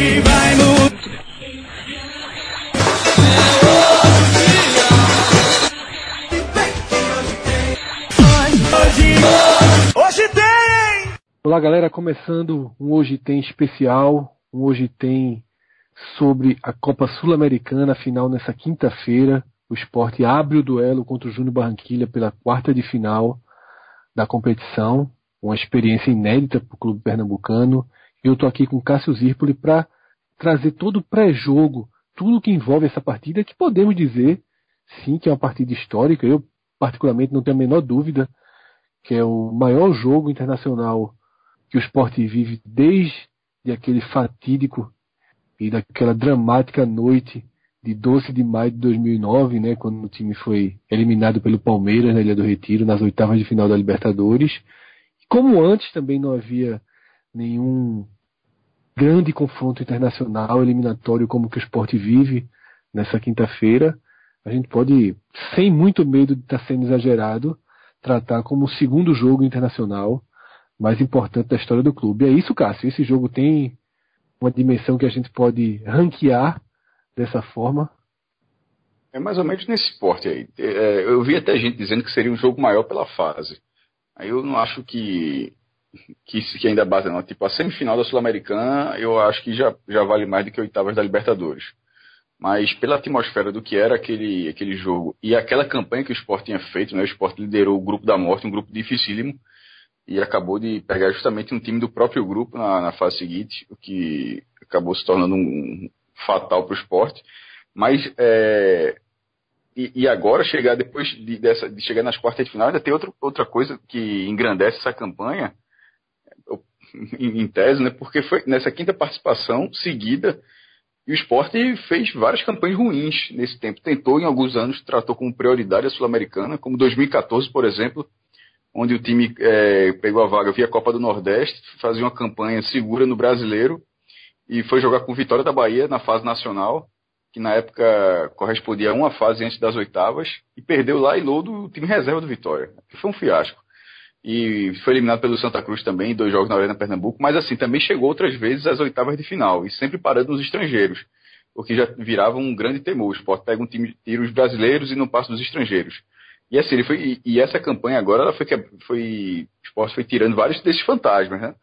Vai! Olá galera, começando um Hoje Tem especial, um Hoje Tem sobre a Copa Sul-Americana, final nessa quinta-feira. O esporte abre o duelo contra o Júnior Barranquilha pela quarta de final da competição, uma experiência inédita para o clube pernambucano. Eu estou aqui com Cássio Zirpoli para trazer todo o pré-jogo, tudo que envolve essa partida, que podemos dizer, sim, que é uma partida histórica. Eu, particularmente, não tenho a menor dúvida que é o maior jogo internacional que o esporte vive desde aquele fatídico e daquela dramática noite de 12 de maio de 2009, né, quando o time foi eliminado pelo Palmeiras na Ilha do Retiro, nas oitavas de final da Libertadores. Como antes também não havia nenhum grande confronto internacional eliminatório como que o esporte vive nessa quinta-feira, a gente pode, sem muito medo de estar sendo exagerado, tratar como o segundo jogo internacional mais importante da história do clube. É isso, Cássio. Esse jogo tem uma dimensão que a gente pode ranquear dessa forma. É mais ou menos nesse esporte aí. É, eu vi até gente dizendo que seria um jogo maior pela fase. Aí eu não acho que que, que ainda base não. Tipo, a semifinal da Sul-Americana eu acho que já, já vale mais do que oitavas da Libertadores. Mas pela atmosfera do que era aquele, aquele jogo e aquela campanha que o Sport tinha feito, né? o Sport liderou o grupo da morte, um grupo dificílimo, e acabou de pegar justamente um time do próprio grupo na, na fase seguinte, o que acabou se tornando um, fatal para o esporte. Mas é, e, e, agora chegar depois de, dessa, de chegar nas quartas de final, ainda tem outra, outra coisa que engrandece essa campanha, em, em tese, né? Porque foi nessa quinta participação seguida e o esporte fez várias campanhas ruins nesse tempo. Tentou em alguns anos, tratou como prioridade a Sul-Americana, como 2014, por exemplo, onde o time é, pegou a vaga via Copa do Nordeste, fazia uma campanha segura no brasileiro e foi jogar com Vitória da Bahia na fase nacional, que na época correspondia a uma fase antes das oitavas, e perdeu lá e low do time reserva do Vitória. Foi um fiasco. E foi eliminado pelo Santa Cruz também, dois jogos na Arena Pernambuco, mas assim, também chegou outras vezes às oitavas de final, e sempre parando nos estrangeiros, o que já virava um grande temor. O Sport pega um time, tira os brasileiros e não passa dos estrangeiros. E assim, ele foi, e, essa campanha agora, ela foi, foi, o Sport foi tirando vários desses fantasmas, né?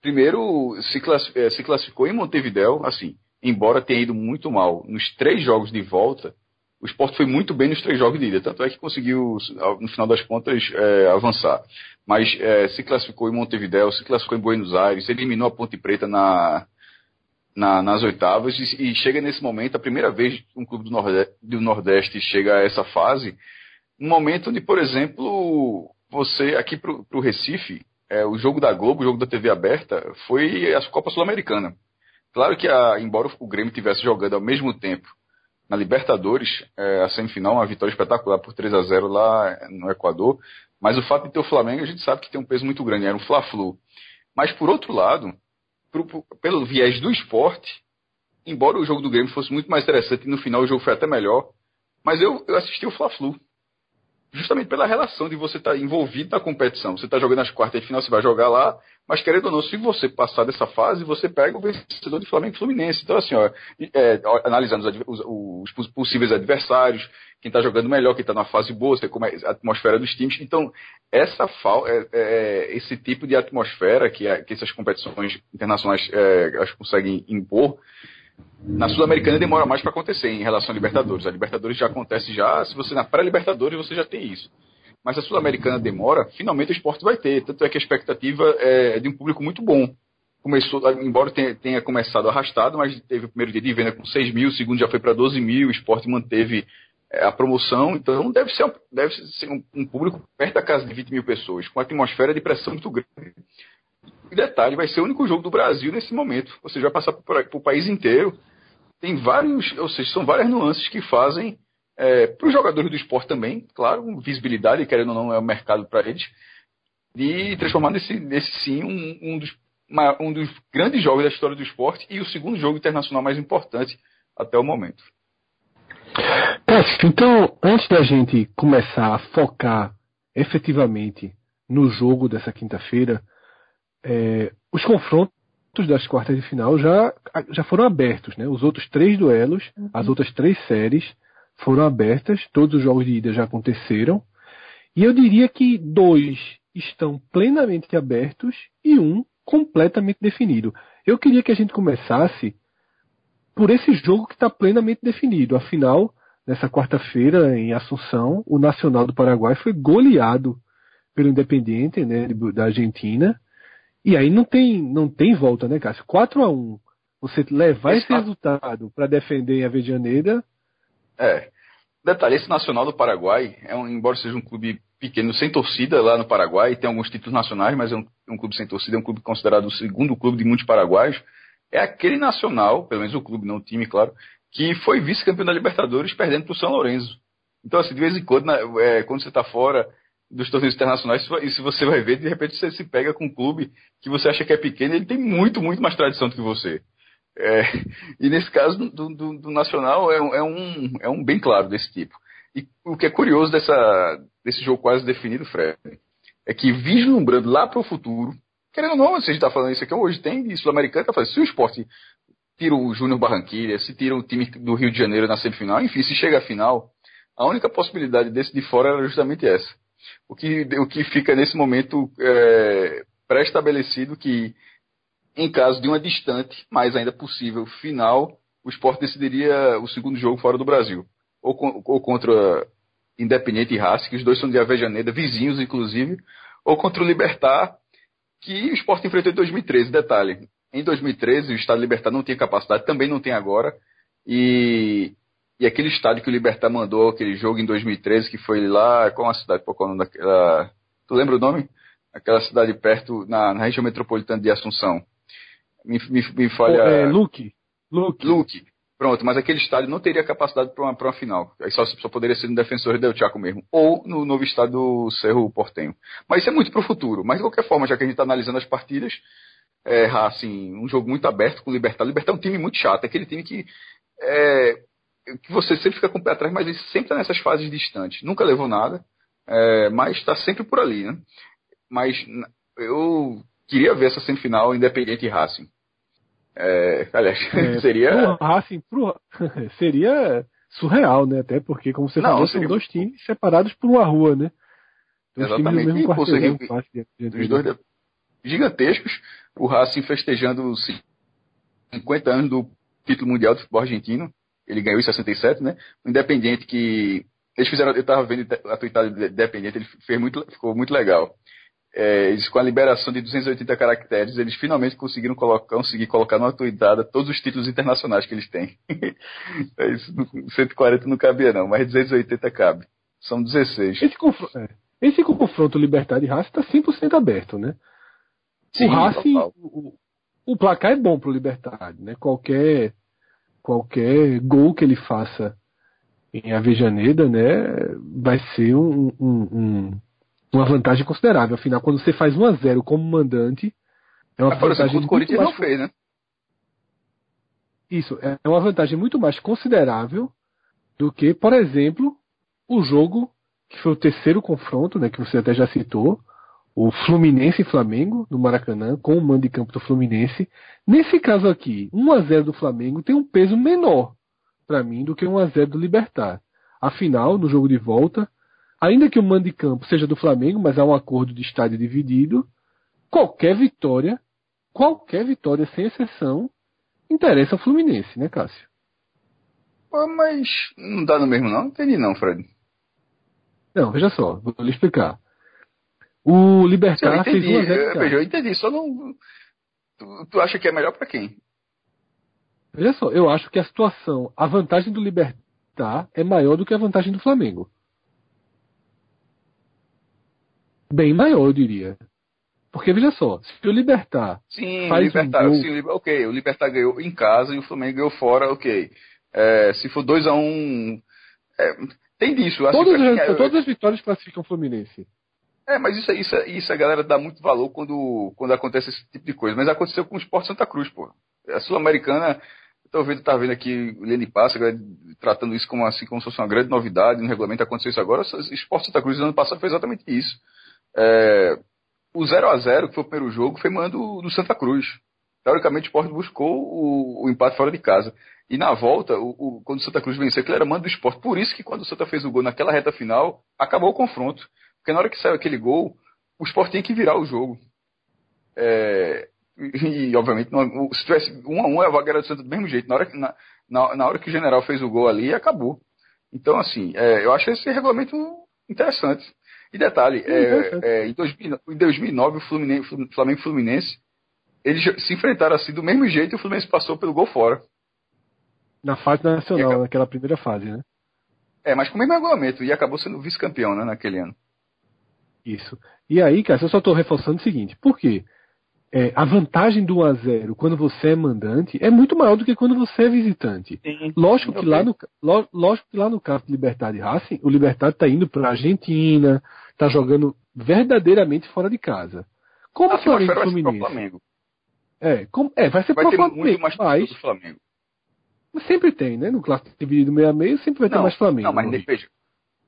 Primeiro, se, eh, se classificou em Montevideo, assim, embora tenha ido muito mal nos três jogos de volta, o esporte foi muito bem nos três jogos de ida, tanto é que conseguiu, no final das contas, é, avançar. Mas é, se classificou em Montevideo, se classificou em Buenos Aires, eliminou a Ponte Preta na, na, nas oitavas e, e, chega nesse momento, a primeira vez um clube do Nordeste, do Nordeste chega a essa fase, um momento onde, por exemplo, você aqui para o Recife, é, o jogo da Globo, o jogo da TV aberta, foi a Copa Sul-Americana. Claro que, a, embora o Grêmio estivesse jogando ao mesmo tempo na Libertadores, é, a semifinal, uma vitória espetacular por 3 a 0 lá no Equador. Mas o fato de ter o Flamengo, a gente sabe que tem um peso muito grande, era um Fla-Flu. Mas por outro lado, pro, pelo viés do esporte, embora o jogo do Grêmio fosse muito mais interessante e no final o jogo foi até melhor, mas eu, eu assisti o Fla-Flu justamente pela relação de você estar tá envolvido na competição. Você está jogando as quartas de final, você vai jogar lá, mas querendo ou não, se você passar dessa fase, você pega o vencedor de Flamengo e Fluminense. Então, assim, ó, é, analisando os, os, os, possíveis adversários, quem está jogando melhor, quem está na fase boa, você como é a atmosfera dos times. Então, essa é, é, esse tipo de atmosfera que, que essas competições internacionais é, conseguem impor, na Sul-Americana demora mais para acontecer em relação à Libertadores. A Libertadores já acontece já, se você na pré-Libertadores você já tem isso. Mas a Sul-Americana demora, finalmente o esporte vai ter. Tanto é que a expectativa é de um público muito bom. Começou, embora tenha, começado arrastado, mas teve o primeiro dia de venda com 6 mil, o segundo já foi para 12 mil, o esporte manteve é, a promoção, então deve ser, deve ser um, um, público perto da casa de 20 mil pessoas, com uma atmosfera de pressão muito grande. E detalhe, vai ser o único jogo do Brasil nesse momento. Ou seja, vai passar para o país inteiro. Tem vários, ou seja, são várias nuances que fazem é, para os jogadores do esporte também, claro, visibilidade, querendo ou não, é o mercado para eles, de transformar nesse, nesse sim um, um, dos, um dos grandes jogos da história do esporte e o segundo jogo internacional mais importante até o momento. então, antes da gente começar a focar efetivamente no jogo dessa quinta-feira, é, os confrontos das quartas de final já, já foram abertos, né? Os outros três duelos, uhum. as outras três séries foram abertas, todos os jogos de ida já aconteceram. E eu diria que dois estão plenamente abertos e um completamente definido. Eu queria que a gente começasse por esse jogo que está plenamente definido. Afinal, nessa quarta-feira, em Assunção, o Nacional do Paraguai foi goleado pelo Independiente, né, da Argentina. E aí não tem, não tem volta, né, Cássio? 4 a 1 Você levar esse, esse resultado para defender em Avejaneira. É. Detalhe, esse Nacional do Paraguai, é um, embora seja um clube pequeno, sem torcida lá no Paraguai, tem alguns títulos nacionais, mas é um, um clube sem torcida, é um clube considerado o segundo clube de muitos paraguaios. É aquele Nacional, pelo menos o clube, não o time, claro, que foi vice-campeão da Libertadores perdendo para o São Lourenço. Então, assim, de vez em quando, é, quando você está fora dos torneios internacionais, isso você vai ver, de repente você se pega com um clube que você acha que é pequeno, ele tem muito, muito mais tradição do que você. É, e nesse caso do, do, do Nacional é, é, um, é um bem claro desse tipo. E o que é curioso dessa, desse jogo quase definido, Fred, é que vislumbrando lá para o futuro, querendo ou não, se a gente está falando isso aqui hoje, tem Sul-Americano, tá falando, se o esporte tira o Júnior Barranquilha, se tira o time do Rio de Janeiro na semifinal, enfim, se chega à final, a única possibilidade desse de fora era justamente essa. O que, o que fica nesse momento é, pré-estabelecido que, em caso de uma distante, mas ainda possível, final, o esporte decidiria o segundo jogo fora do Brasil. Ou, ou contra Independente e Racing, que os dois são de Avejaneda, vizinhos inclusive, ou contra o Libertar, que o esporte enfrentou em 2013. Detalhe, em 2013 o Estado Libertar não tinha capacidade, também não tem agora, e e aquele estádio que o Libertar mandou, aquele jogo em 2013, que foi lá, qual a cidade, qual é o nome daquela. Tu lembra o nome? Aquela cidade perto, na, na região metropolitana de Assunção. Me, me, me falha. É, Luque. Luque. Luque. Pronto, mas aquele estádio não teria capacidade para uma, uma final. Aí só, só poderia ser no Defensor Del Chaco mesmo. Ou no novo estádio do Cerro Portenho. Mas isso é muito para o futuro. Mas de qualquer forma, já que a gente está analisando as partidas, é, assim, um jogo muito aberto com o Libertar. O Libertar é um time muito chato. É aquele time que é, que você sempre fica com o pé atrás, mas ele sempre está nessas fases distantes. Nunca levou nada, é, mas está sempre por ali, né? Mas eu queria ver essa semifinal Independente e Racing. É, aliás, é, seria. Pro Racing pro... seria surreal, né? Até porque, como você Não, falou, seria... são dois times separados por uma rua, né? Dois Exatamente. Times mesmo e, dos dois gigantescos, o Racing festejando 50 anos do título mundial de futebol argentino ele ganhou em 67, né? O Independente que. Eles fizeram, eu estava vendo a tuitada do Independente, ele fez muito, ficou muito legal. É, eles, com a liberação de 280 caracteres, eles finalmente conseguiram colocar, conseguir colocar numa tuitada todos os títulos internacionais que eles têm. é isso, 140 não cabia não, mas 280 cabe. São 16. Esse confronto, é, esse confronto Libertad e Racing está 100% aberto, né? Sim, o o, o, placar é bom para o Libertad, né? Qualquer qualquer gol que ele faça em Avejaneda, né, vai ser um, um, um, uma vantagem considerável. Afinal, quando você faz 1 a 0 como mandante, é uma Agora, vantagem. O Corinthians não fez, né? Isso, é uma vantagem muito mais considerável do que, por exemplo, o jogo que foi o terceiro confronto, né, que você até já citou, o Fluminense e Flamengo no Maracanã, com o mando de campo do Fluminense. Nesse caso aqui, 1 a 0 do Flamengo tem um peso menor para mim do que 1 a 0 do Libertar. Afinal, no jogo de volta, ainda que o mando de campo seja do Flamengo, mas há um acordo de estádio dividido, qualquer vitória, qualquer vitória sem exceção, interessa ao Fluminense, né, Cássio? Pô, mas não dá no mesmo não? Entendi não, Fred. Não, veja só, vou lhe explicar. O Libertar fez zero. Veja, eu entendi, só não. Tu, tu acha que é melhor para quem? Veja só, eu acho que a situação, a vantagem do Libertar é maior do que a vantagem do Flamengo. Bem maior, eu diria. Porque veja só, se o Libertar. Sim, faz Libertar, um gol... sim, ok, o Libertar ganhou em casa e o Flamengo ganhou fora, ok. É, se for 2x1. Um, é, tem disso. Todas, as, é, todas as vitórias classificam o Fluminense. É, mas isso, isso, isso a galera dá muito valor quando, quando acontece esse tipo de coisa. Mas aconteceu com o Esporte Santa Cruz, pô. A Sul-Americana, eu vendo, tá vendo aqui o Lene Passa tratando isso como, assim, como se fosse uma grande novidade no regulamento, aconteceu isso agora. O Esporte Santa Cruz no ano passado foi exatamente isso. É, o 0 a 0 que foi o primeiro jogo, foi mando do, Santa Cruz. teoricamente o esporte buscou o, o, empate fora de casa. E na volta, o, o, quando o Santa Cruz venceu, ele era mando do esporte. Por isso que quando o Santa fez o gol naquela reta final, acabou o confronto. Porque na hora que saiu aquele gol, o esporte tinha que virar o jogo. É, e, obviamente, não, se tivesse um a um, a vaga era do Santa do mesmo jeito. Na hora, que, na, na, na hora que o general fez o gol ali, acabou. Então, assim, é, eu acho esse regulamento interessante. E detalhe, é, é, em, 2009, o Fluminense, Flamengo e Fluminense, eles se enfrentaram assim do mesmo jeito e o Fluminense passou pelo gol fora. Na fase nacional, acabou... naquela primeira fase, né? É, mas com o mesmo regulamento, e acabou sendo vice-campeão, né, naquele ano. Isso. E aí, cara, eu só estou reforçando o seguinte, por quê? É, a vantagem do 1 a 0 quando você é mandante é muito maior do que quando você é visitante. Sim, lógico, que lá no, lógico que lá no caso de Libertad e Racing, o Libertad está indo para a Argentina, está jogando verdadeiramente fora de casa. Como o Flamengo Fluminense. Flamengo. É, como, é, vai ser vai pro ter Flamengo. Muito mais mas, do Flamengo. Mas sempre tem, né? No clássico dividido meio a meio, sempre vai ter não, mais Flamengo. Não, mas veja.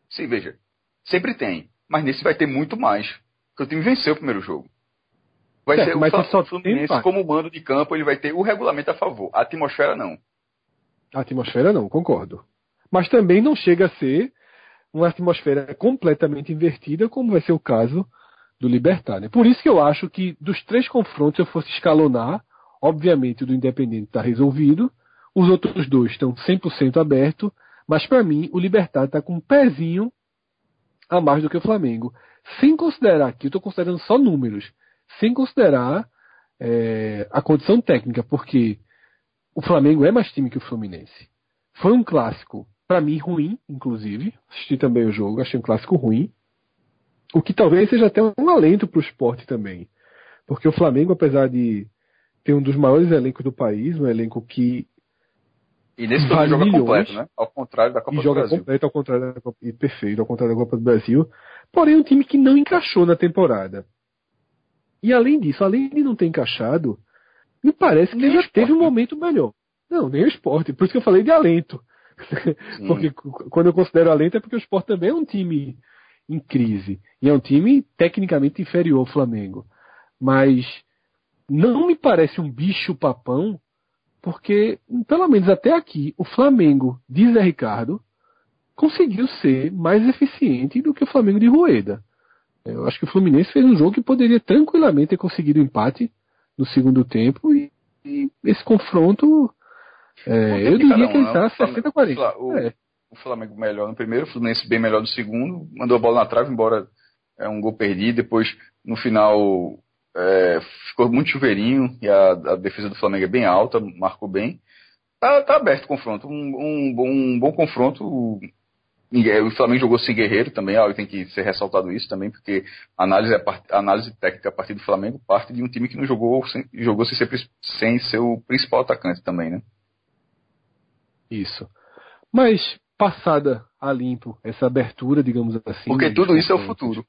Sim, veja. Sempre tem. Mas nesse vai ter muito mais. Porque o time venceu o primeiro jogo. Vai ser mas o só Fluminense como mando de campo, ele vai ter o regulamento a favor. A atmosfera não. A atmosfera não, concordo. Mas também não chega a ser uma atmosfera completamente invertida, como vai ser o caso do Libertar. Né? Por isso que eu acho que dos três confrontos eu fosse escalonar, obviamente o do Independente está resolvido, os outros dois estão 100% abertos, mas para mim o Libertar está com um pezinho a mais do que o Flamengo. Sem considerar aqui, eu estou considerando só números, sem considerar é, a condição técnica, porque o Flamengo é mais time que o Fluminense. Foi um clássico, para mim, ruim, inclusive. Assisti também o jogo, achei um clássico ruim. O que talvez seja até um alento para o esporte também. Porque o Flamengo, apesar de ter um dos maiores elencos do país, um elenco que. E nesse vale joga milhões, completo, né? Ao contrário da Copa do joga Brasil. completo, ao contrário da Copa, e perfeito, ao contrário da Copa do Brasil. Porém, um time que não encaixou na temporada. E além disso, além de não ter encaixado, me parece que nem já teve um momento melhor. Não, nem o esporte. Por isso que eu falei de alento. porque quando eu considero alento é porque o esporte também é um time em crise. E é um time tecnicamente inferior ao Flamengo. Mas não me parece um bicho papão, porque, pelo menos até aqui, o Flamengo de Zé Ricardo conseguiu ser mais eficiente do que o Flamengo de Rueda. Eu acho que o Fluminense fez um jogo que poderia tranquilamente ter conseguido empate no segundo tempo e, e esse confronto, é, eu diria um, que ele está 60-40. O, é. o Flamengo melhor no primeiro, o Fluminense bem melhor no segundo, mandou a bola na trave, embora é um gol perdido, depois no final é, ficou muito chuveirinho e a, a, defesa do Flamengo é bem alta, marcou bem. Tá, tá aberto o confronto, um, um, um bom confronto o Flamengo jogou sem Guerreiro também, algo tem que ser ressaltado isso também, porque a análise, a análise técnica a partir do Flamengo parte de um time que não jogou sem, jogou sem ser, sem ser o principal atacante também, né? Isso. Mas, passada a limpo essa abertura, digamos assim. Porque tudo isso é o futuro.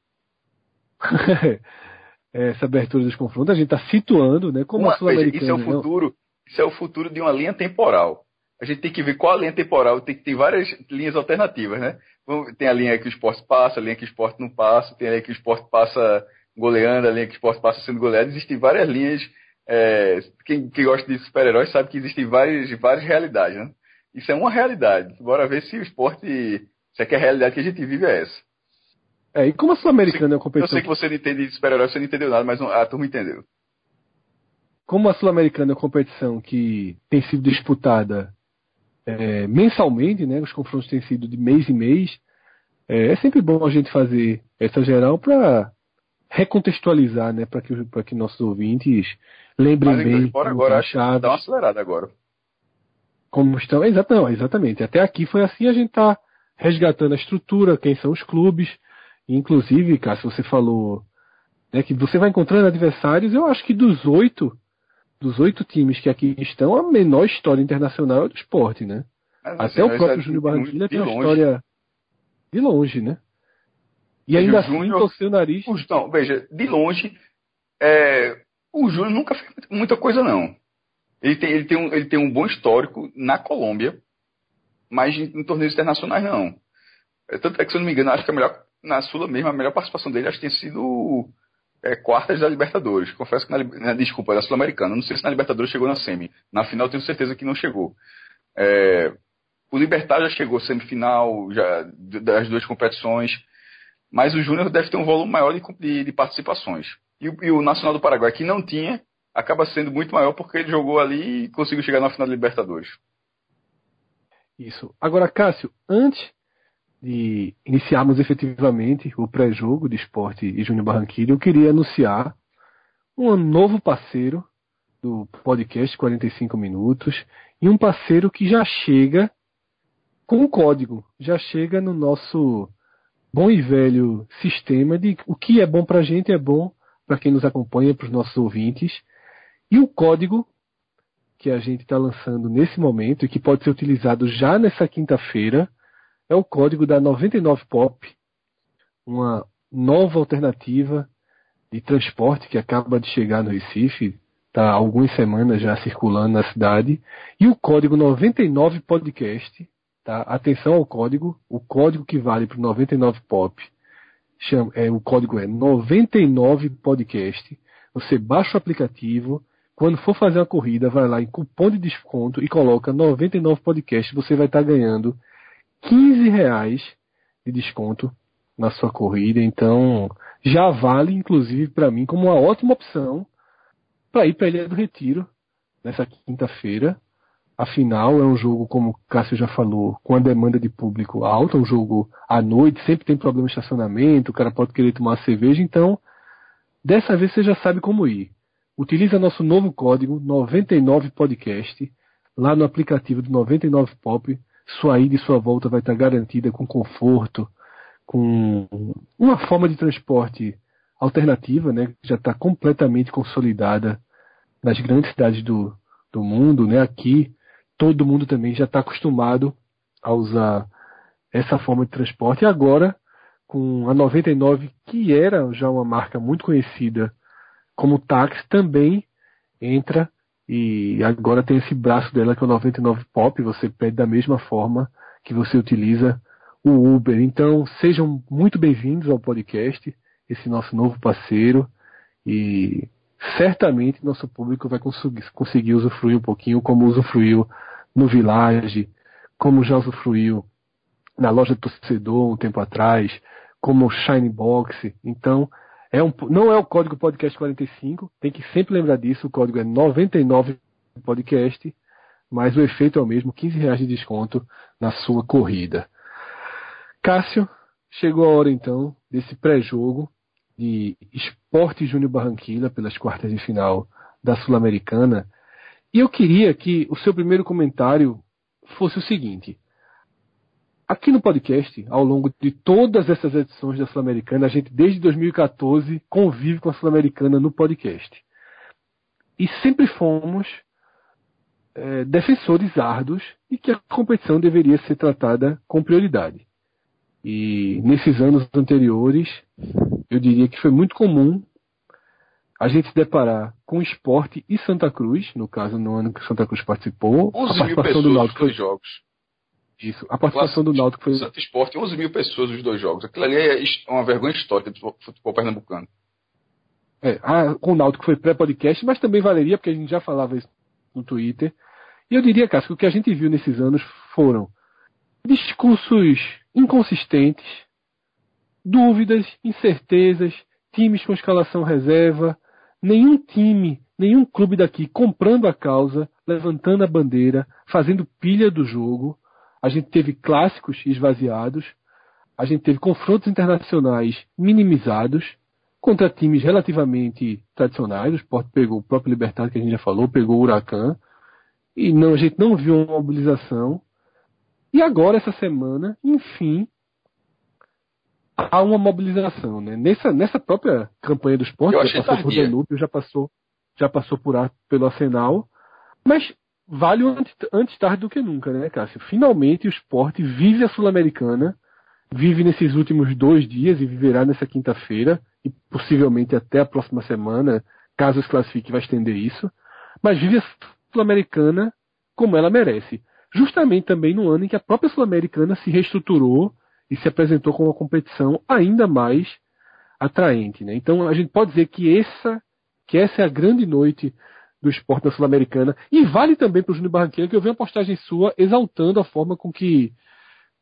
essa abertura dos confrontos, a gente está situando, né? Como Uma, a Sul-Americana. Isso é o futuro. Isso é o futuro de uma linha temporal a gente tem que ver qual a linha temporal, tem que ter várias linhas alternativas, né? Tem a linha que o esporte passa, a linha que o esporte não passa, tem a linha que o esporte passa goleando, a linha que o esporte passa sendo goleado. Existem várias linhas. É, quem, quem, gosta de super-heróis sabe que existem várias, várias realidades, né? Isso é uma realidade. Bora ver se o esporte. Se é que a realidade que a gente vive é essa. É, e como a Sul-Americana é uma competição. Eu sei que você não entende de super-heróis, você não entendeu nada, mas a turma entendeu. Como a Sul-Americana é uma competição que tem sido disputada é, mensalmente, né? Os confrontos têm sido de mês em mês. É, é sempre bom a gente fazer essa geral para recontextualizar, né? Para que, que nossos ouvintes lembrem Mas, bem. Bora agora, chaves, dá uma acelerada agora. Como estão. Exatamente, exatamente. Até aqui foi assim, a gente está resgatando a estrutura, quem são os clubes. Inclusive, Cássio, você falou né, que você vai encontrando adversários, eu acho que dos oito dos oito times que aqui estão, a menor história internacional é do esporte, né? Mas, Até assim, o próprio Júnior Barranquilla tem uma longe. história de longe, né? E ainda assim Júnior, torceu o nariz. Não, veja, de longe, é, o Júnior nunca fez muita coisa, não. Ele tem, ele, tem um, ele tem um bom histórico na Colômbia, mas em, em torneios internacionais não. É, tanto é que, se eu não me engano, acho que a melhor, na Sula mesmo, a melhor participação dele acho que tem sido é, quartas da Libertadores. Confesso que na, na desculpa, da Sul-Americana. Não sei se na Libertadores chegou na semi. Na final tenho certeza que não chegou. É, o Libertar já chegou semifinal já, das duas competições, mas o Júnior deve ter um volume maior de, de, de participações. E, e, o Nacional do Paraguai, que não tinha, acaba sendo muito maior porque ele jogou ali e conseguiu chegar na final da Libertadores. Isso. Agora, Cássio, antes de iniciarmos efetivamente o pré-jogo de esporte e Júnior Barranquilla, eu queria anunciar um novo parceiro do podcast 45 Minutos e um parceiro que já chega com um código, já chega no nosso bom e velho sistema de o que é bom para a gente é bom para quem nos acompanha, para os nossos ouvintes. E o código que a gente está lançando nesse momento e que pode ser utilizado já nessa quinta-feira é o código da 99pop, uma nova alternativa de transporte que acaba de chegar no Recife, está há algumas semanas já circulando na cidade, e o código 99podcast, tá? Atenção ao código, o código que vale para o 99pop, chama, é, o código é 99podcast. Você baixa o aplicativo, quando for fazer uma corrida, vai lá em cupom de desconto e coloca 99podcast, você vai estar tá ganhando 15 reais de desconto na sua corrida. Então, já vale, inclusive, para mim, como uma ótima opção para ir para a Ilha do Retiro nessa quinta-feira. Afinal, é um jogo, como o Cássio já falou, com a demanda de público alta, um jogo à noite, sempre tem problema de estacionamento, o cara pode querer tomar cerveja, então, dessa vez você já sabe como ir. Utiliza nosso novo código 99podcast lá no aplicativo do 99pop sua ida e sua volta vai estar garantida com conforto, com uma forma de transporte alternativa, né, que já está completamente consolidada nas grandes cidades do, do mundo, né, aqui todo mundo também já está acostumado a usar essa forma de transporte. E agora com a 99 que era já uma marca muito conhecida como táxi também entra e agora tem esse braço dela que é o 99 Pop, você pede da mesma forma que você utiliza o Uber. Então, sejam muito bem-vindos ao podcast, esse nosso novo parceiro, e certamente nosso público vai conseguir, conseguir usufruir um pouquinho como usufruiu no Village, como já usufruiu na loja do torcedor um tempo atrás, como Shine Box. Então, é um, não é o código podcast 45, tem que sempre lembrar disso, o código é 99 podcast, mas o efeito é o mesmo, 15 reais de desconto na sua corrida. Cássio, chegou a hora então desse pré-jogo de Esporte Júnior Barranquilla pelas quartas de final da Sul-Americana. E eu queria que o seu primeiro comentário fosse o seguinte: Aqui no podcast, ao longo de todas essas edições da Sul-Americana, a gente desde 2014 convive com a Sul-Americana no podcast. E sempre fomos é, defensores árduos e que a competição deveria ser tratada com prioridade. E nesses anos anteriores, eu diria que foi muito comum a gente se deparar com esporte e Santa Cruz, no caso no ano que Santa Cruz participou, a participação do Náutico foi jogos. Isso. A participação do Náutico foi. Santo Esporte, 11 mil pessoas os dois jogos. Aquilo ali é uma vergonha histórica do futebol pernambucano. É, a, com o Náutico foi pré-podcast, mas também valeria, porque a gente já falava isso no Twitter. E eu diria, Cássio, que o que a gente viu nesses anos foram discursos inconsistentes, dúvidas, incertezas, times com escalação reserva, nenhum time, nenhum clube daqui comprando a causa, levantando a bandeira, fazendo pilha do jogo a gente teve clássicos esvaziados, a gente teve confrontos internacionais minimizados contra times relativamente tradicionais. O Sport pegou o próprio Libertad, que a gente já falou, pegou o Huracan, e não, a gente não viu uma mobilização. E agora, essa semana, enfim, há uma mobilização. Né? Nessa, nessa própria campanha do esporte, já passou por Danúbio, já passou, já passou por, pelo Arsenal, mas vale antes, antes tarde do que nunca, né, Cássio? Finalmente o esporte vive a Sul-Americana, vive nesses últimos dois dias e viverá nessa quinta-feira e possivelmente até a próxima semana, caso se classifique, vai estender isso. Mas vive a Sul-Americana como ela merece. Justamente também no ano em que a própria Sul-Americana se reestruturou e se apresentou com uma competição ainda mais atraente. Né? Então a gente pode dizer que essa, que essa é a grande noite do esporte da Sul-Americana. E vale também para o Júnior Barranquilla, que eu vi uma postagem sua exaltando a forma com que,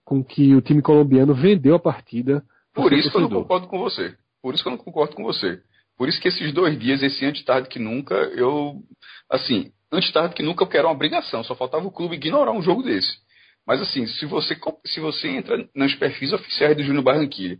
com que o time colombiano vendeu a partida. Por isso que eu não concordo com você. Por isso que eu não concordo com você. Por isso que esses dois dias, esse antes tarde que nunca, eu. Assim, antes tarde que nunca eu quero uma obrigação. Só faltava o clube ignorar um jogo desse. Mas assim, se você, se você entra nos perfis oficiais do Júnior Barranquilla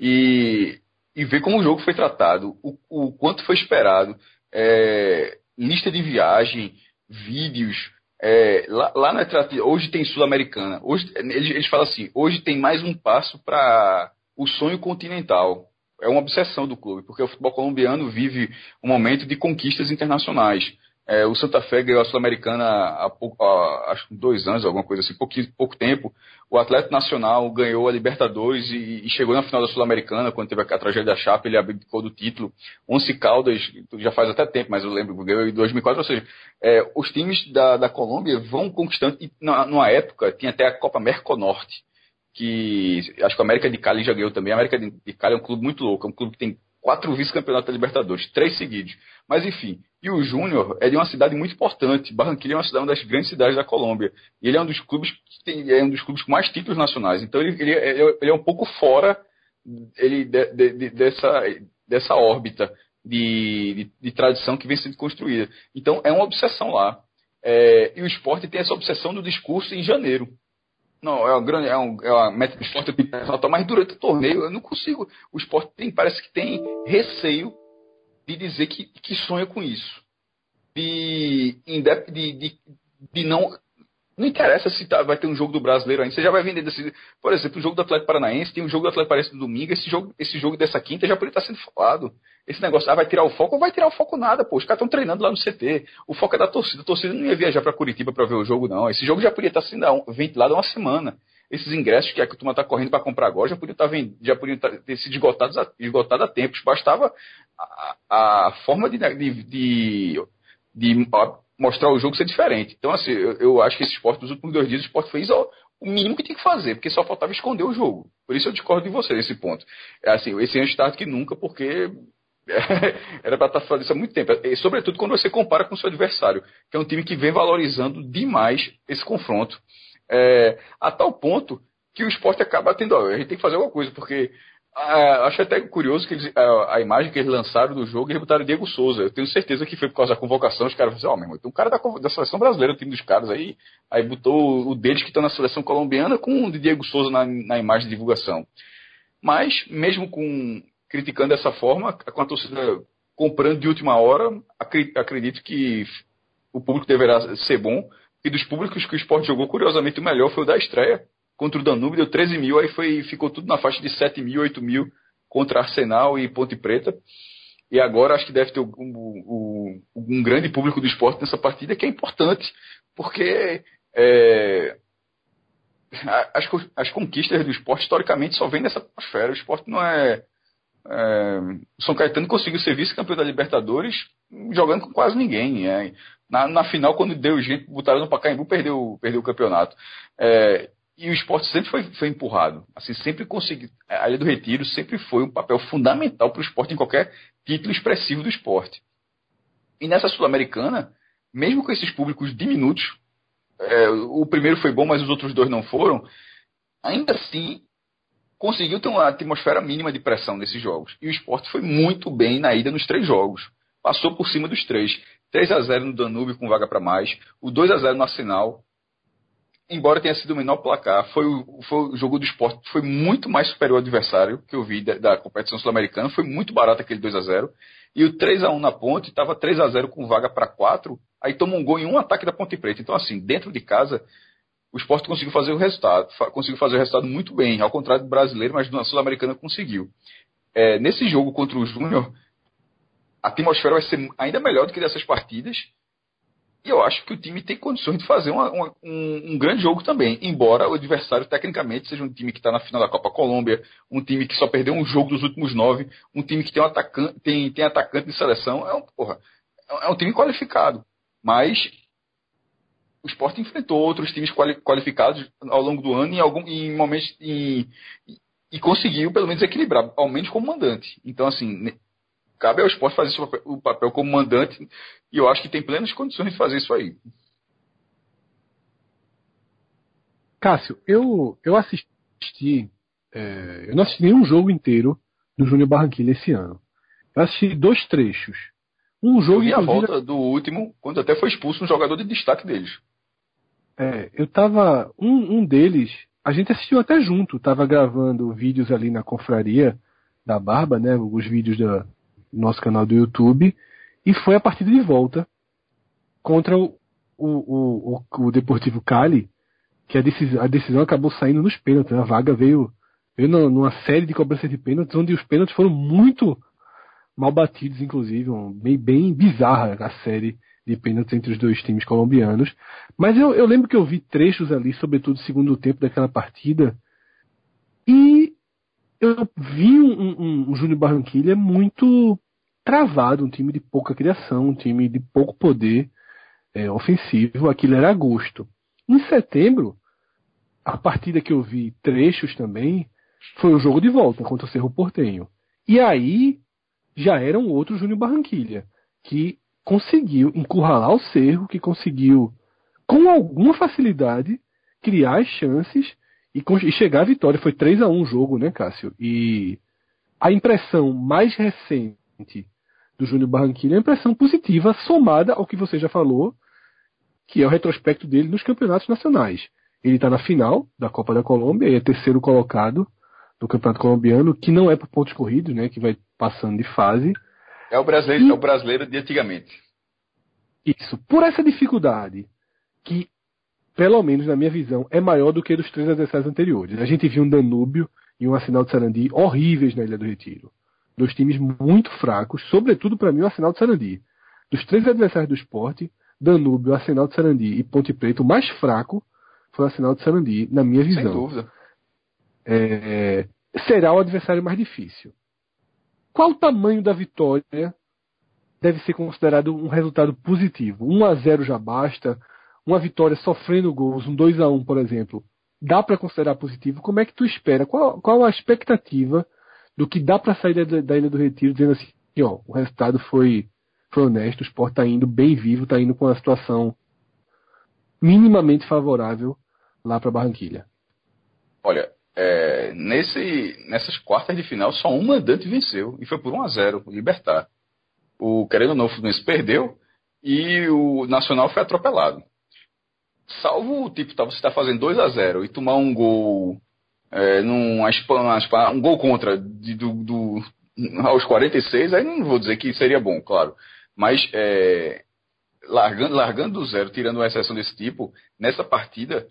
e, e vê como o jogo foi tratado, o, o quanto foi esperado, é, lista de viagem, vídeos. É, lá, lá na hoje tem Sul-Americana. Hoje eles, eles falam assim: hoje tem mais um passo para o sonho continental. É uma obsessão do clube, porque o futebol colombiano vive um momento de conquistas internacionais. É, o Santa Fé ganhou a Sul-Americana há, pouco, há, acho dois anos, alguma coisa assim, pouco, pouco tempo. O Atlético Nacional ganhou a Libertadores e, e chegou na final da Sul-Americana, quando teve a, a, tragédia da Chapa, ele abdicou do título. Once Caldas, já faz até tempo, mas eu lembro, ganhou em 2004. Ou seja, é, os times da, da Colômbia vão conquistando, e na, numa época tinha até a Copa Merconorte, que acho que a América de Cali já ganhou também. A América de Cali é um clube muito louco, é um clube que tem quatro vice-campeonatos da Libertadores, três seguidos. Mas enfim, e o Júnior é de uma cidade muito importante. Barranquilla é uma, cidade, uma das grandes cidades da Colômbia. E ele é um dos clubes que tem, é um dos clubes com mais títulos nacionais. Então ele, ele, ele é um pouco fora ele, de, de, de, dessa, dessa órbita de, de, tradição que vem sendo construída. Então é uma obsessão lá. É, e o esporte tem essa obsessão do discurso em janeiro. Não, é uma grande, é, um, é uma meta do esporte mas durante o torneio eu não consigo. O esporte tem, parece que tem receio de dizer que, que sonha com isso. De, de, de, de não. Não interessa se tá, vai ter um jogo do brasileiro ainda. Você já vai vender desse. Por exemplo, o jogo do Atlético Paranaense, tem um jogo do Atlético Paranaense no domingo, esse jogo, esse jogo dessa quinta já poderia estar sendo falado. Esse negócio, ah, vai tirar o foco, ou vai tirar o foco nada, pô. Os caras estão treinando lá no CT. O foco é da torcida. A torcida não ia viajar para Curitiba para ver o jogo, não. Esse jogo já podia estar sendo ventilado há uma semana. Esses ingressos que a turma está correndo para comprar agora já podiam, estar tá já podiam tá, ter sido esgotados a, esgotados a tempos. Bastava a, a forma de, de, de, de, mostrar o jogo ser diferente. Então, assim, eu, eu acho que esse esporte, nos últimos dois dias, o esporte fez ó, o mínimo que tinha que fazer, porque só faltava esconder o jogo. Por isso eu discordo de você nesse ponto. É assim, esse ano tarde que nunca, porque era para estar tá fazendo isso há muito tempo. E, sobretudo quando você compara com o seu adversário, que é um time que vem valorizando demais esse confronto. É, a tal ponto que o esporte acaba tendo. Ó, a gente tem que fazer alguma coisa, porque ah, acho até curioso que eles, a, a, imagem que eles lançaram do jogo, eles botaram Diego Souza. Eu tenho certeza que foi por causa da convocação. Os caras falaram assim: Ó, oh, meu irmão, tem um cara da, da, seleção brasileira, o time dos caras aí. Aí botou o deles que estão na seleção colombiana com o Diego Souza na, na imagem de divulgação. Mas, mesmo com criticando dessa forma, com a torcida comprando de última hora, acredito que o público deverá ser bom. E dos públicos que o esporte jogou, curiosamente, o melhor foi o da estreia contra o Danúbio, deu 13 mil, aí foi, ficou tudo na faixa de 7 mil, 8 mil contra Arsenal e Ponte Preta. E agora acho que deve ter um, um, um grande público do esporte nessa partida, que é importante, porque é, as, as conquistas do esporte, historicamente, só vêm dessa atmosfera. O esporte não é. é São Caetano conseguiu ser vice-campeão da Libertadores jogando com quase ninguém. É. Na, na, final, quando deu gente, botaram no Pacaembu, perdeu, perdeu o campeonato. É, e o esporte sempre foi, foi empurrado. Assim, sempre conseguiu. A Ilha do Retiro sempre foi um papel fundamental para o esporte em qualquer título expressivo do esporte. E nessa Sul-Americana, mesmo com esses públicos diminutos, é, o primeiro foi bom, mas os outros dois não foram, ainda assim conseguiu ter uma atmosfera mínima de pressão nesses jogos. E o esporte foi muito bem na ida nos três jogos. Passou por cima dos três. 3 a 0 no Danúbio com vaga para mais, o 2 a 0 no Arsenal embora tenha sido o menor placar, foi o, foi o jogo do esporte, foi muito mais superior ao adversário que eu vi da, da competição sul-americana, foi muito barato aquele 2 a 0 E o 3 a 1 na ponte estava 3 a 0 com vaga para 4, aí tomou um gol em um ataque da Ponte Preta. Então, assim, dentro de casa, o esporte conseguiu fazer o resultado, conseguiu fazer o resultado muito bem, ao contrário do brasileiro, mas na Sul-Americana conseguiu. É, nesse jogo contra o Júnior, a atmosfera vai ser ainda melhor do que dessas partidas e eu acho que o time tem condições de fazer uma, uma, um, um, grande jogo também, embora o adversário tecnicamente seja um time que está na final da Copa Colômbia, um time que só perdeu um jogo dos últimos nove, um time que tem um atacante, tem, tem atacante de seleção, é um, porra, é um time qualificado. Mas o esporte enfrentou outros times qualificados ao longo do ano em, algum, em momentos em, e conseguiu pelo menos equilibrar, ao menos como mandante. Então, assim, cabe ao esporte fazer o papel como mandante e eu acho que tem plenas condições de fazer isso aí. Cássio, eu, eu assisti, é, eu não assisti nenhum jogo inteiro do Júnior Barranquilla esse ano. Eu assisti dois trechos. Um jogo. Eu vi a volta do último, quando até foi expulso um jogador de destaque deles. É, eu tava. Um, um deles, a gente assistiu até junto, tava gravando vídeos ali na confraria da Barba, né? Os vídeos do nosso canal do YouTube. E foi a partida de volta contra o, o, o, o, Deportivo Cali, que a decisão, a decisão acabou saindo nos pênaltis. A vaga veio, veio numa série de cobranças de pênaltis, onde os pênaltis foram muito mal batidos, inclusive, bem, bem bizarra a série de pênaltis entre os dois times colombianos. Mas eu, eu lembro que eu vi trechos ali, sobretudo segundo tempo daquela partida, e eu vi um, um, um Júnior Barranquilha muito travado, um time de pouca criação, um time de pouco poder é, ofensivo. Aquilo era agosto. Em setembro, a partida que eu vi trechos também foi o jogo de volta contra o Cerro Portenho. E aí já era um outro Júnior Barranquilha, que conseguiu encurralar o Cerro, que conseguiu, com alguma facilidade, criar as chances e, e chegar à vitória. Foi 3 a 1 o jogo, né, Cássio? E a impressão mais recente do Júnior Barranquilla é uma impressão positiva, somada ao que você já falou, que é o retrospecto dele nos campeonatos nacionais. Ele está na final da Copa da Colômbia, e é terceiro colocado do Campeonato Colombiano, que não é por pontos corridos, né, que vai passando de fase. É o brasileiro, e... é o brasileiro de antigamente. Isso. Por essa dificuldade, que, pelo menos na minha visão, é maior do que dos três adversários anteriores. A gente viu um Danúbio e um Arsenal de Sarandi horríveis na Ilha do Retiro. Dois times muito fracos, sobretudo para mim o Arsenal de Sarandi. Dos três adversários do esporte, Danúbio, Arsenal de Sarandi e Ponte Preta, o mais fraco foi o Arsenal de Sarandi, na minha visão. Sem dúvida. É, será o adversário mais difícil. Qual o tamanho da vitória deve ser considerado um resultado positivo? 1 a 0 já basta? Uma vitória sofrendo gols, um 2 a 1 por exemplo, dá para considerar positivo? Como é que tu espera? Qual, qual a expectativa do que dá para sair da, da, Ilha do Retiro dizendo assim, ó, o resultado foi, foi honesto, o esporte está indo bem vivo, está indo com uma situação minimamente favorável lá para Barranquilha? Olha, é, nesse, nessas quartas de final, só um mandante venceu, e foi por 1 a 0 o Libertar. O Querendo ou não Fluminense perdeu e o Nacional foi atropelado. Salvo tipo, tá, você está fazendo 2 a 0 e tomar um gol é, num, um gol contra de, do, do, aos 46, aí não vou dizer que seria bom, claro. Mas é, largando, largando do zero, tirando uma exceção desse tipo, nessa partida,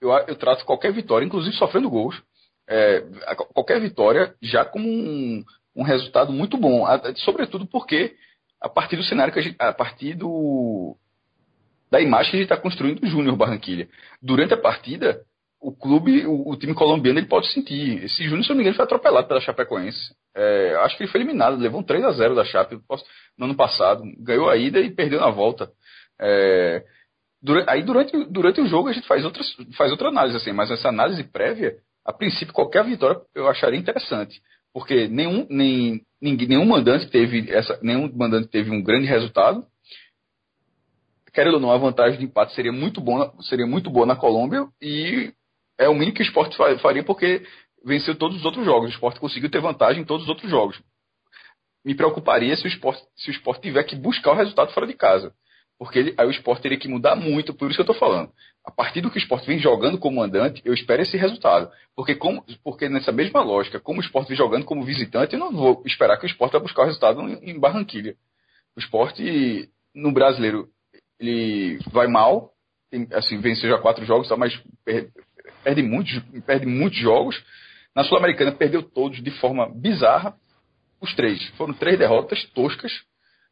eu, eu trato qualquer vitória, inclusive sofrendo gols, é, qualquer vitória já como um, um resultado muito bom. Sobretudo porque, a partir do cenário que a gente, a partir do, da imagem que a gente está construindo do Júnior Barranquilha. Durante a partida, o clube, o, o, time colombiano, ele pode sentir. Esse Júnior, se não me engano, foi atropelado pela Chapecoense. É, acho que ele foi eliminado, levou um 3 a 0 da Chape no ano passado. Ganhou a ida e perdeu na volta. É, durante, aí durante, durante o jogo a gente faz, outras, faz outra análise, assim, mas essa análise prévia, a princípio, qualquer vitória eu acharia interessante. Porque nenhum, nem, ninguém, nenhum mandante teve essa, nenhum mandante teve um grande resultado. Querendo ou não, a vantagem de empate seria muito boa, seria muito boa na Colômbia e é o mínimo que o esporte faria porque venceu todos os outros jogos. O esporte conseguiu ter vantagem em todos os outros jogos. Me preocuparia se o esporte, se o esporte tiver que buscar o resultado fora de casa. Porque ele, aí o esporte teria que mudar muito, por isso que eu estou falando. A partir do que o esporte vem jogando como mandante, eu espero esse resultado. Porque, como, porque nessa mesma lógica, como o esporte vem jogando como visitante, eu não vou esperar que o esporte vai buscar o resultado em Barranquilha. O esporte, no brasileiro, ele vai mal, tem, assim, venceu já quatro jogos, mas perde muitos, perde muitos jogos. Na Sul-Americana perdeu todos de forma bizarra. Os três. Foram três derrotas toscas.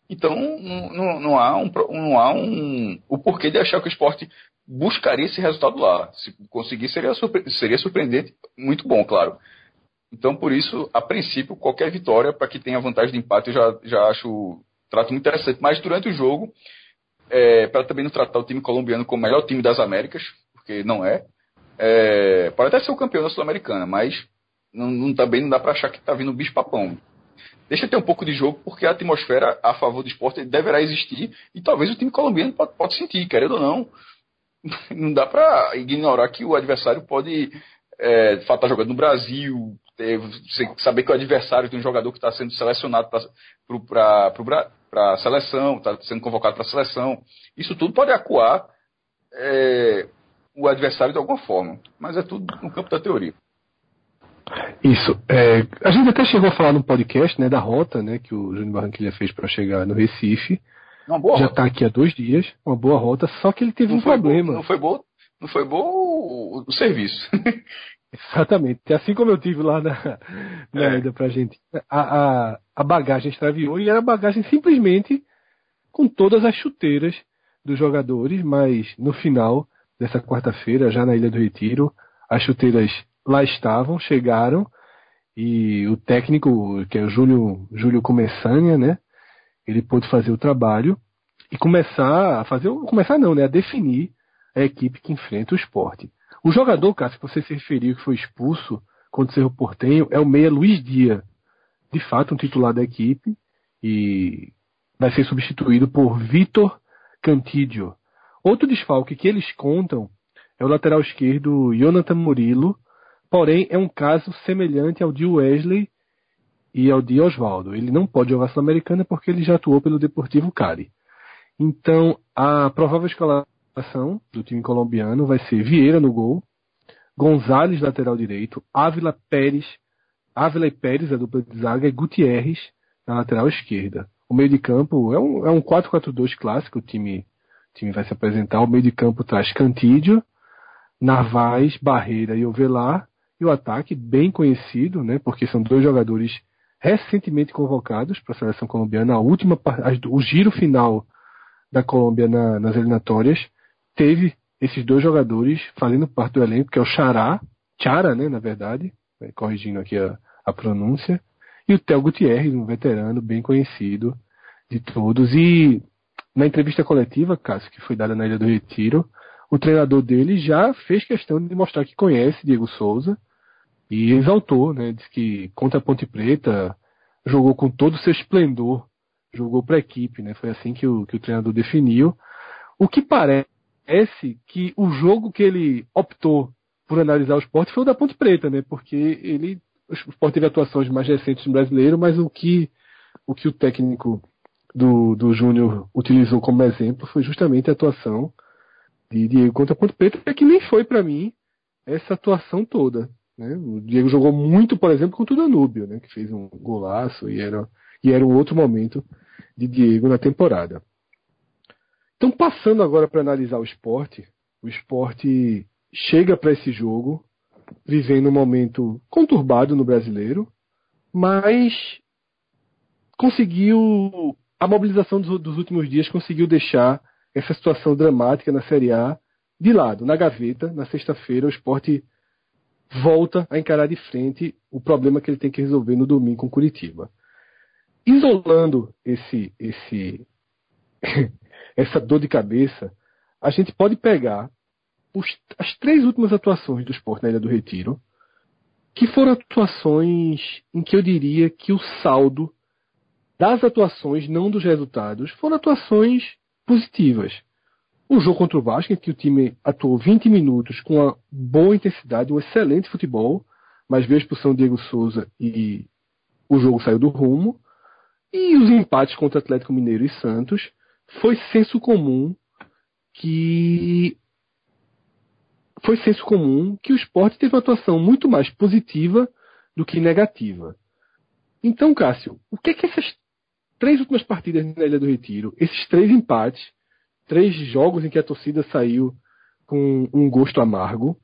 Então não, não, não há, um, não há um, o porquê de achar que o esporte buscaria esse resultado lá. Se conseguir, seria, surpre seria surpreendente, muito bom, claro. Então, por isso, a princípio, qualquer vitória para que tenha vantagem de empate, eu já, já acho trato muito interessante. Mas durante o jogo, é, para também não tratar o time colombiano como o melhor time das Américas, porque não é, é, pode até ser o campeão da Sul-Americana, mas não, não, também não dá para achar que está vindo bicho papão. Deixa ter um pouco de jogo, porque a atmosfera a favor do esporte deverá existir e talvez o time colombiano pode, pode sentir, querendo ou não. Não dá para ignorar que o adversário pode é, estar tá jogando no Brasil, ter, saber que o adversário tem um jogador que está sendo selecionado para a seleção, está sendo convocado para a seleção. Isso tudo pode acuar é, o adversário de alguma forma, mas é tudo no campo da teoria. Isso. É, a gente até chegou a falar no podcast né, da rota né, que o Júnior Barranquilha fez para chegar no Recife. Já está aqui há dois dias, uma boa rota, só que ele teve não um problema. não foi bom, não foi bom o, o serviço. Exatamente. Assim como eu tive lá na, na é. ida pra gente. A, a, a bagagem extraviou e era bagagem simplesmente com todas as chuteiras dos jogadores, mas no final dessa quarta-feira, já na Ilha do Retiro, as chuteiras lá estavam, chegaram, e o técnico, que é o Júlio, Júlio Começanha, né? Ele pôde fazer o trabalho e começar a fazer, começar não, né? A definir a equipe que enfrenta o esporte. O jogador, Cássio, que você se referiu que foi expulso contra o Cerro Portenho é o meia Luiz Dia. De fato, um titular da equipe e vai ser substituído por Vitor Cantídio. Outro desfalque que eles contam é o lateral esquerdo Jonathan Murilo, porém é um caso semelhante ao de Wesley e ao de Oswaldo. Ele não pode jogar Sul-Americana porque ele já atuou pelo Deportivo Cari. Então, a provável escalação do time colombiano vai ser Vieira no gol, Gonzalez lateral direito, Ávila Pérez, Ávila e Pérez, a dupla de zaga, e Gutierrez na lateral esquerda. O meio de campo é um, é um 4-4-2 clássico, o time o time vai se apresentar. O meio de campo traz Cantídio, Narvaez, Barreira e Ovelar. E o ataque, bem conhecido, né, porque são dois jogadores recentemente convocados para a seleção colombiana. A última, o giro final da Colômbia na, nas eliminatórias teve esses dois jogadores fazendo parte do elenco, que é o Chará, Chara, né, na verdade, corrigindo aqui a, a pronúncia, e o Theo Gutierrez, um veterano bem conhecido de todos. E na entrevista coletiva, Cássio, que foi dada na Ilha do Retiro, o treinador dele já fez questão de mostrar que conhece Diego Souza e exaltou, né? Diz que contra a Ponte Preta jogou com todo o seu esplendor, jogou para a equipe, né? Foi assim que o, que o treinador definiu. O que parece que o jogo que ele optou por analisar o esporte foi o da Ponte Preta, né? Porque ele o esporte teve atuações mais recentes no brasileiro, mas o que o que o técnico do, do Júnior utilizou como exemplo foi justamente a atuação de Diego contra Ponte Preta, é que nem foi para mim essa atuação toda. Né? O Diego jogou muito, por exemplo, contra o Danúbio, né? que fez um golaço e era, e era um outro momento de Diego na temporada. Então, passando agora para analisar o esporte, o esporte chega para esse jogo vivendo um momento conturbado no brasileiro, mas conseguiu a mobilização dos, dos, últimos dias conseguiu deixar essa situação dramática na Série A de lado, na gaveta. Na sexta-feira, o esporte volta a encarar de frente o problema que ele tem que resolver no domingo com Curitiba. Isolando esse, esse, essa dor de cabeça, a gente pode pegar os, as três últimas atuações do esporte na Ilha do Retiro, que foram atuações em que eu diria que o saldo das atuações, não dos resultados, foram atuações positivas. O jogo contra o Vasco, em que o time atuou 20 minutos com uma boa intensidade, um excelente futebol, mas veio a expulsão Diego Souza e o jogo saiu do rumo. E os empates contra Atlético Mineiro e Santos foi senso comum que foi senso comum que o esporte teve uma atuação muito mais positiva do que negativa. Então, Cássio, o que, é que essas três últimas partidas na Ilha do Retiro, esses três empates, três jogos em que a torcida saiu com um gosto amargo.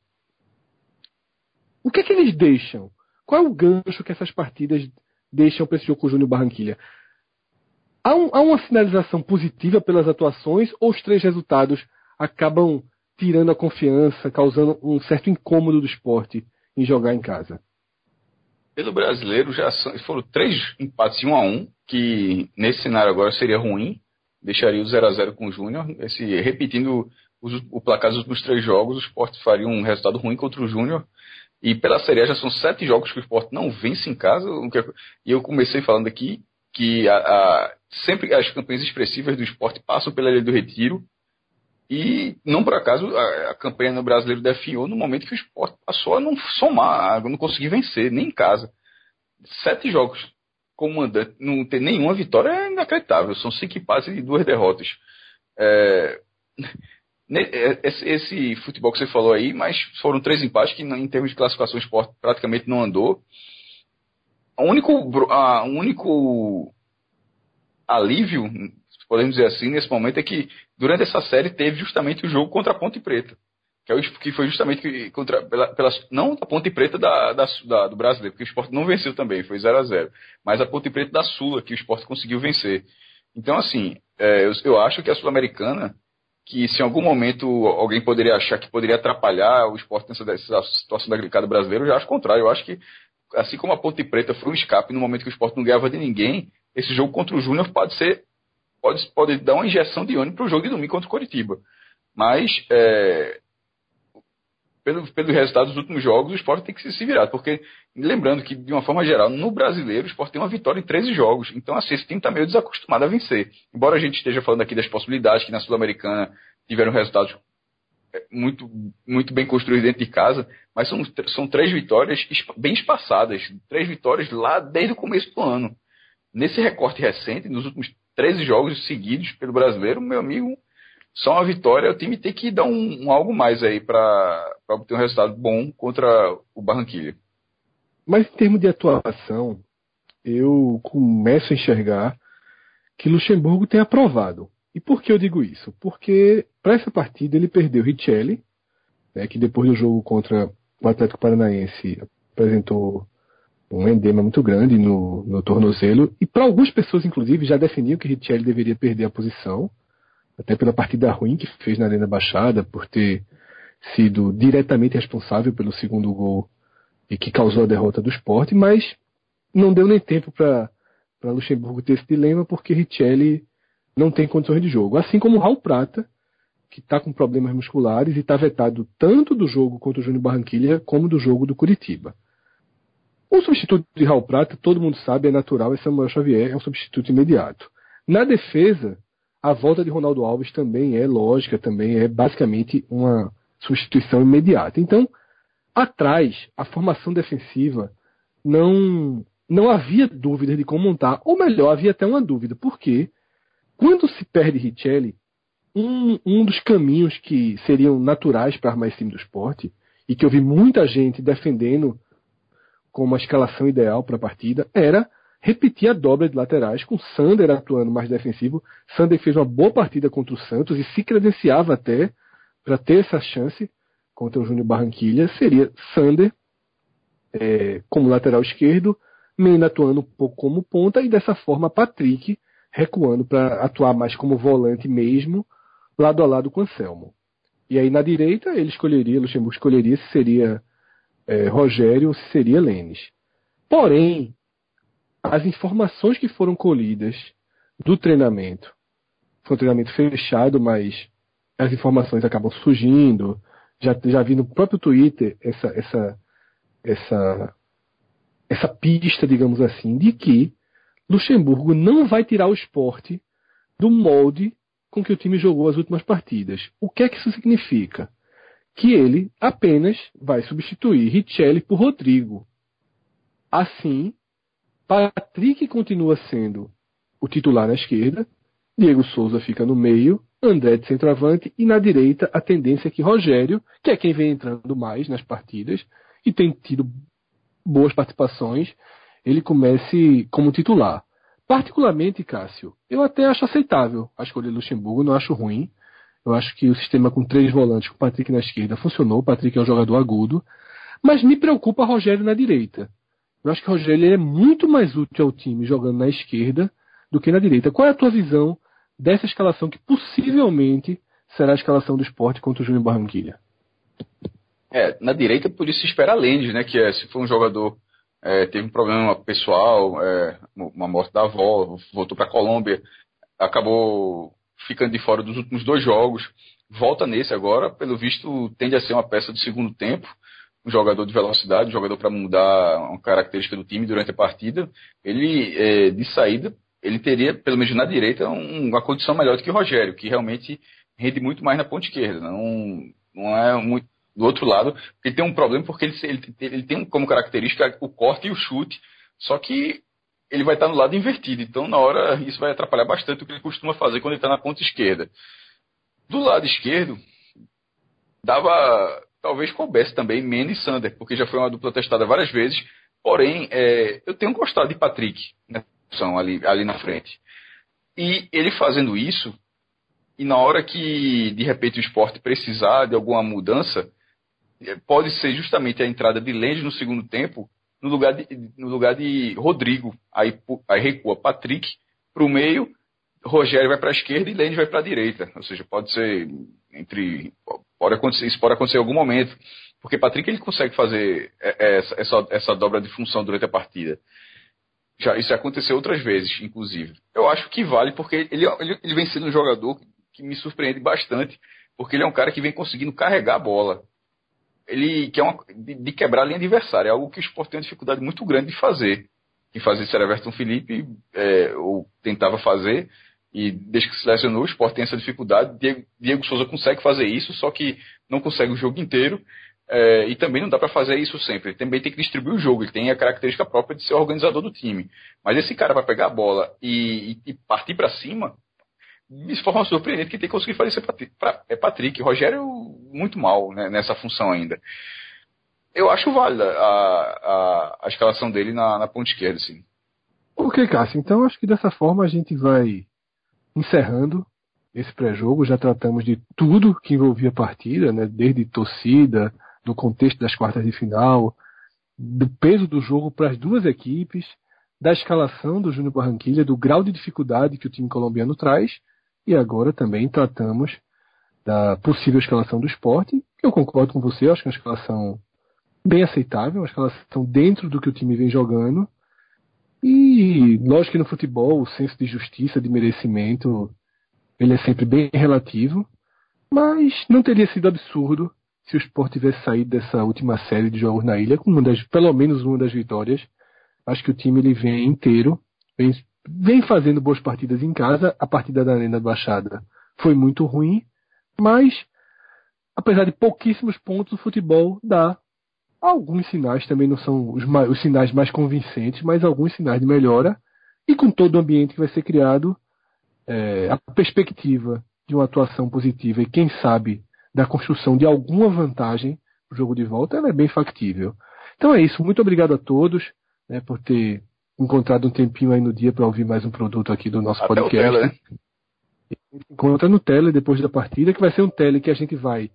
O que é que eles deixam? Qual é o gancho que essas partidas deixam para esse jogo com o Júnior Barranquilha? Há, um, há uma sinalização positiva pelas atuações ou os três resultados acabam tirando a confiança, causando um certo incômodo do esporte em jogar em casa? Pelo brasileiro já são, foram três empates em 1 a 1 que nesse cenário agora seria ruim, deixaria o 0 a 0 com o Júnior. Repetindo os, o placar dos últimos três jogos, o Sport faria um resultado ruim contra o Júnior. E pela Série A já são sete jogos que o esporte não vence em casa. E eu comecei falando aqui que a, a, sempre as campanhas expressivas do esporte passam pela Ilha do Retiro. E não por acaso a, a campanha no brasileiro definhou no momento que o esporte passou a não somar, a não conseguir vencer, nem em casa. Sete jogos como mandante, não ter nenhuma vitória é inacreditável. São cinco empates e duas derrotas. É, é, esse, esse, futebol que você falou aí, mas foram três empates que, em termos de classificação, esporte praticamente não andou. O único, a, único alívio, podemos dizer assim, nesse momento, é que durante essa série teve justamente o jogo contra a Ponte Preta. Que, é o, que foi justamente contra, pela, pela, não a Ponte Preta da, da, da, do brasileiro, porque o esporte não venceu também, foi 0 a 0 mas a Ponte Preta da Sula, que o esporte conseguiu vencer. Então, assim, é, eu, eu acho que a Sul-Americana que se em algum momento alguém poderia achar que poderia atrapalhar o esporte nessa, nessa situação da glicada brasileira, eu já acho o contrário. Eu acho que, assim como a Ponte Preta foi um escape no momento que o esporte não ganhava de ninguém, esse jogo contra o Júnior pode ser. Pode, pode dar uma injeção de ânimo para o jogo de domingo contra o Coritiba. Mas é, pelo, pelo resultado dos últimos jogos, o esporte tem que se virar. Porque, lembrando que, de uma forma geral, no brasileiro, o esporte tem uma vitória em 13 jogos. Então, assim, esse time está meio desacostumado a vencer. Embora a gente esteja falando aqui das possibilidades que na Sul-Americana tiveram resultados é, muito, muito bem construídos dentro de casa, mas são, são três vitórias bem espaçadas. Três vitórias lá desde o começo do ano. Nesse recorte recente, nos últimos 13 jogos seguidos pelo brasileiro, meu amigo, só uma vitória, o time tem que dar um, um algo mais aí para obter um resultado bom contra o Barranquilla. Mas em termos de atuação, eu começo a enxergar que Luxemburgo tem aprovado. E por que eu digo isso? Porque para essa partida ele perdeu Richelli, né, que depois do jogo contra o Atlético Paranaense apresentou um endema muito grande no, no tornozelo. E para algumas pessoas, inclusive, já definiam que Richelli deveria perder a posição até pela partida ruim que fez na Arena Baixada, por ter sido diretamente responsável pelo segundo gol e que causou a derrota do esporte, mas não deu nem tempo para Luxemburgo ter esse dilema, porque Richelli não tem condições de jogo. Assim como Raul Prata, que está com problemas musculares e está vetado tanto do jogo contra o Júnior Barranquilha como do jogo do Curitiba. O substituto de Raul Prata, todo mundo sabe, é natural, é Samuel Xavier, é um substituto imediato. Na defesa, a volta de Ronaldo Alves também é lógica, também é basicamente uma substituição imediata. Então, atrás, a formação defensiva não não havia dúvida de como montar, ou melhor, havia até uma dúvida, porque quando se perde Richelli, um, um dos caminhos que seriam naturais para armar esse time do esporte, e que eu vi muita gente defendendo como a escalação ideal para a partida, era repetir a dobra de laterais, com Sander atuando mais defensivo. Sander fez uma boa partida contra o Santos e se credenciava até para ter essa chance contra o Júnior Barranquilha. Seria Sander é, como lateral esquerdo, Mena atuando um pouco como ponta e dessa forma Patrick recuando para atuar mais como volante mesmo, lado a lado com Anselmo. E aí na direita ele escolheria, Luxemburgo escolheria se seria é, Rogério ou se seria Lênis. Porém, as informações que foram colhidas do treinamento, foi um treinamento fechado, mas as informações acabam surgindo. Já, já vi no próprio Twitter essa, essa, essa, essa pista, digamos assim, de que Luxemburgo não vai tirar o esporte do molde com que o time jogou as últimas partidas. O que é que isso significa? Que ele apenas vai substituir Richelli por Rodrigo. Assim, Patrick continua sendo o titular na esquerda, Diego Souza fica no meio, André de centroavante e na direita a tendência é que Rogério, que é quem vem entrando mais nas partidas e tem tido boas participações, ele comece como titular. Particularmente, Cássio, eu até acho aceitável a escolha de Luxemburgo, não acho ruim. Eu acho que o sistema com três volantes, com o Patrick na esquerda, funcionou. O Patrick é um jogador agudo. Mas me preocupa Rogério na direita. Eu acho que o Rogério é muito mais útil ao time jogando na esquerda do que na direita. Qual é a tua visão dessa escalação que possivelmente será a escalação do esporte contra o Júnior Barranquilha? É, na direita por isso espera Lendes, né? Que é, se for um jogador é, teve um problema pessoal, é, uma morte da avó, voltou para a Colômbia, acabou ficando de fora dos últimos dois jogos, volta nesse agora, pelo visto tende a ser uma peça de segundo tempo um jogador de velocidade, um jogador para mudar uma característica do time durante a partida. Ele, é, de saída, ele teria, pelo menos na direita, um, uma condição melhor do que o Rogério, que realmente rende muito mais na ponta esquerda. Não, não é muito. Do outro lado, ele tem um problema porque ele, ele, ele tem como característica o corte e o chute, só que ele vai estar no lado invertido. Então, na hora, isso vai atrapalhar bastante o que ele costuma fazer quando ele está na ponta esquerda. Do lado esquerdo, dava. Talvez coubesse também Mene e Sander, porque já foi uma dupla testada várias vezes. Porém, é, eu tenho gostado de Patrick nessa opção ali, ali na frente. E ele fazendo isso, e na hora que de repente o esporte precisar de alguma mudança, é, pode ser justamente a entrada de Lendes no segundo tempo, no lugar de, no lugar de Rodrigo. Aí, aí recua Patrick para o meio, Rogério vai para a esquerda e Lendes vai para a direita. Ou seja, pode ser entre. Pode acontecer, isso pode acontecer em algum momento. Porque Patrick ele consegue fazer é, é, essa, essa, essa dobra de função durante a partida. Já, isso aconteceu outras vezes, inclusive. Eu acho que vale, porque ele, ele, ele vem sendo um jogador que me surpreende bastante, porque ele é um cara que vem conseguindo carregar a bola. Ele que é uma, de, de quebrar a linha adversária, é algo que o Sport tem uma dificuldade muito grande de fazer. Quem fazia isso era Everton Felipe, é, ou tentava fazer, e desde que se lesionou, o Sport tem essa dificuldade. Diego, Diego Souza consegue fazer isso, só que não consegue o jogo inteiro. É, e também não dá para fazer isso sempre. Ele também tem que distribuir o jogo. Ele tem a característica própria de ser organizador do time. Mas esse cara vai pegar a bola e, e, partir para cima, de forma surpreendente, que tem que conseguir fazer isso é Patrick. Rogério, muito mal né, nessa função ainda. Eu acho válida a, a, a escalação dele na, na ponta esquerda, sim. Ok, Cássio. Então acho que dessa forma a gente vai encerrando esse pré-jogo. Já tratamos de tudo que envolvia a partida, né? desde torcida, do contexto das quartas de final, do peso do jogo para as duas equipes, da escalação do Júnior Barranquilha, do grau de dificuldade que o time colombiano traz, e agora também tratamos da possível escalação do esporte. Eu concordo com você, acho que é uma escalação bem aceitável, uma escalação dentro do que o time vem jogando. E lógico que no futebol o senso de justiça, de merecimento, ele é sempre bem relativo, mas não teria sido absurdo se o Sport tivesse saído dessa última série de jogos na ilha com uma das, pelo menos uma das vitórias. Acho que o time ele vem inteiro, vem, vem fazendo boas partidas em casa. A partida da Arena Baixada foi muito ruim, mas apesar de pouquíssimos pontos, o futebol dá alguns sinais, também não são os, os sinais mais convincentes, mas alguns sinais de melhora. E com todo o ambiente que vai ser criado, é, a perspectiva de uma atuação positiva e quem sabe da construção de alguma vantagem no jogo de volta, ela é bem factível. Então é isso. Muito obrigado a todos né, por ter encontrado um tempinho aí no dia para ouvir mais um produto aqui do nosso Até podcast. Tele, né? Encontra no tele depois da partida, que vai ser um tele que a gente vai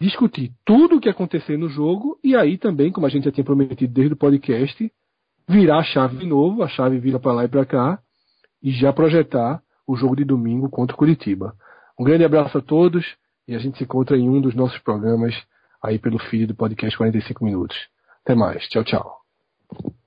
discutir tudo o que acontecer no jogo e aí também, como a gente já tinha prometido desde o podcast, virar a chave de novo, a chave vira para lá e para cá e já projetar o jogo de domingo contra o Curitiba. Um grande abraço a todos e a gente se encontra em um dos nossos programas aí pelo feed do podcast 45 minutos. Até mais. Tchau, tchau.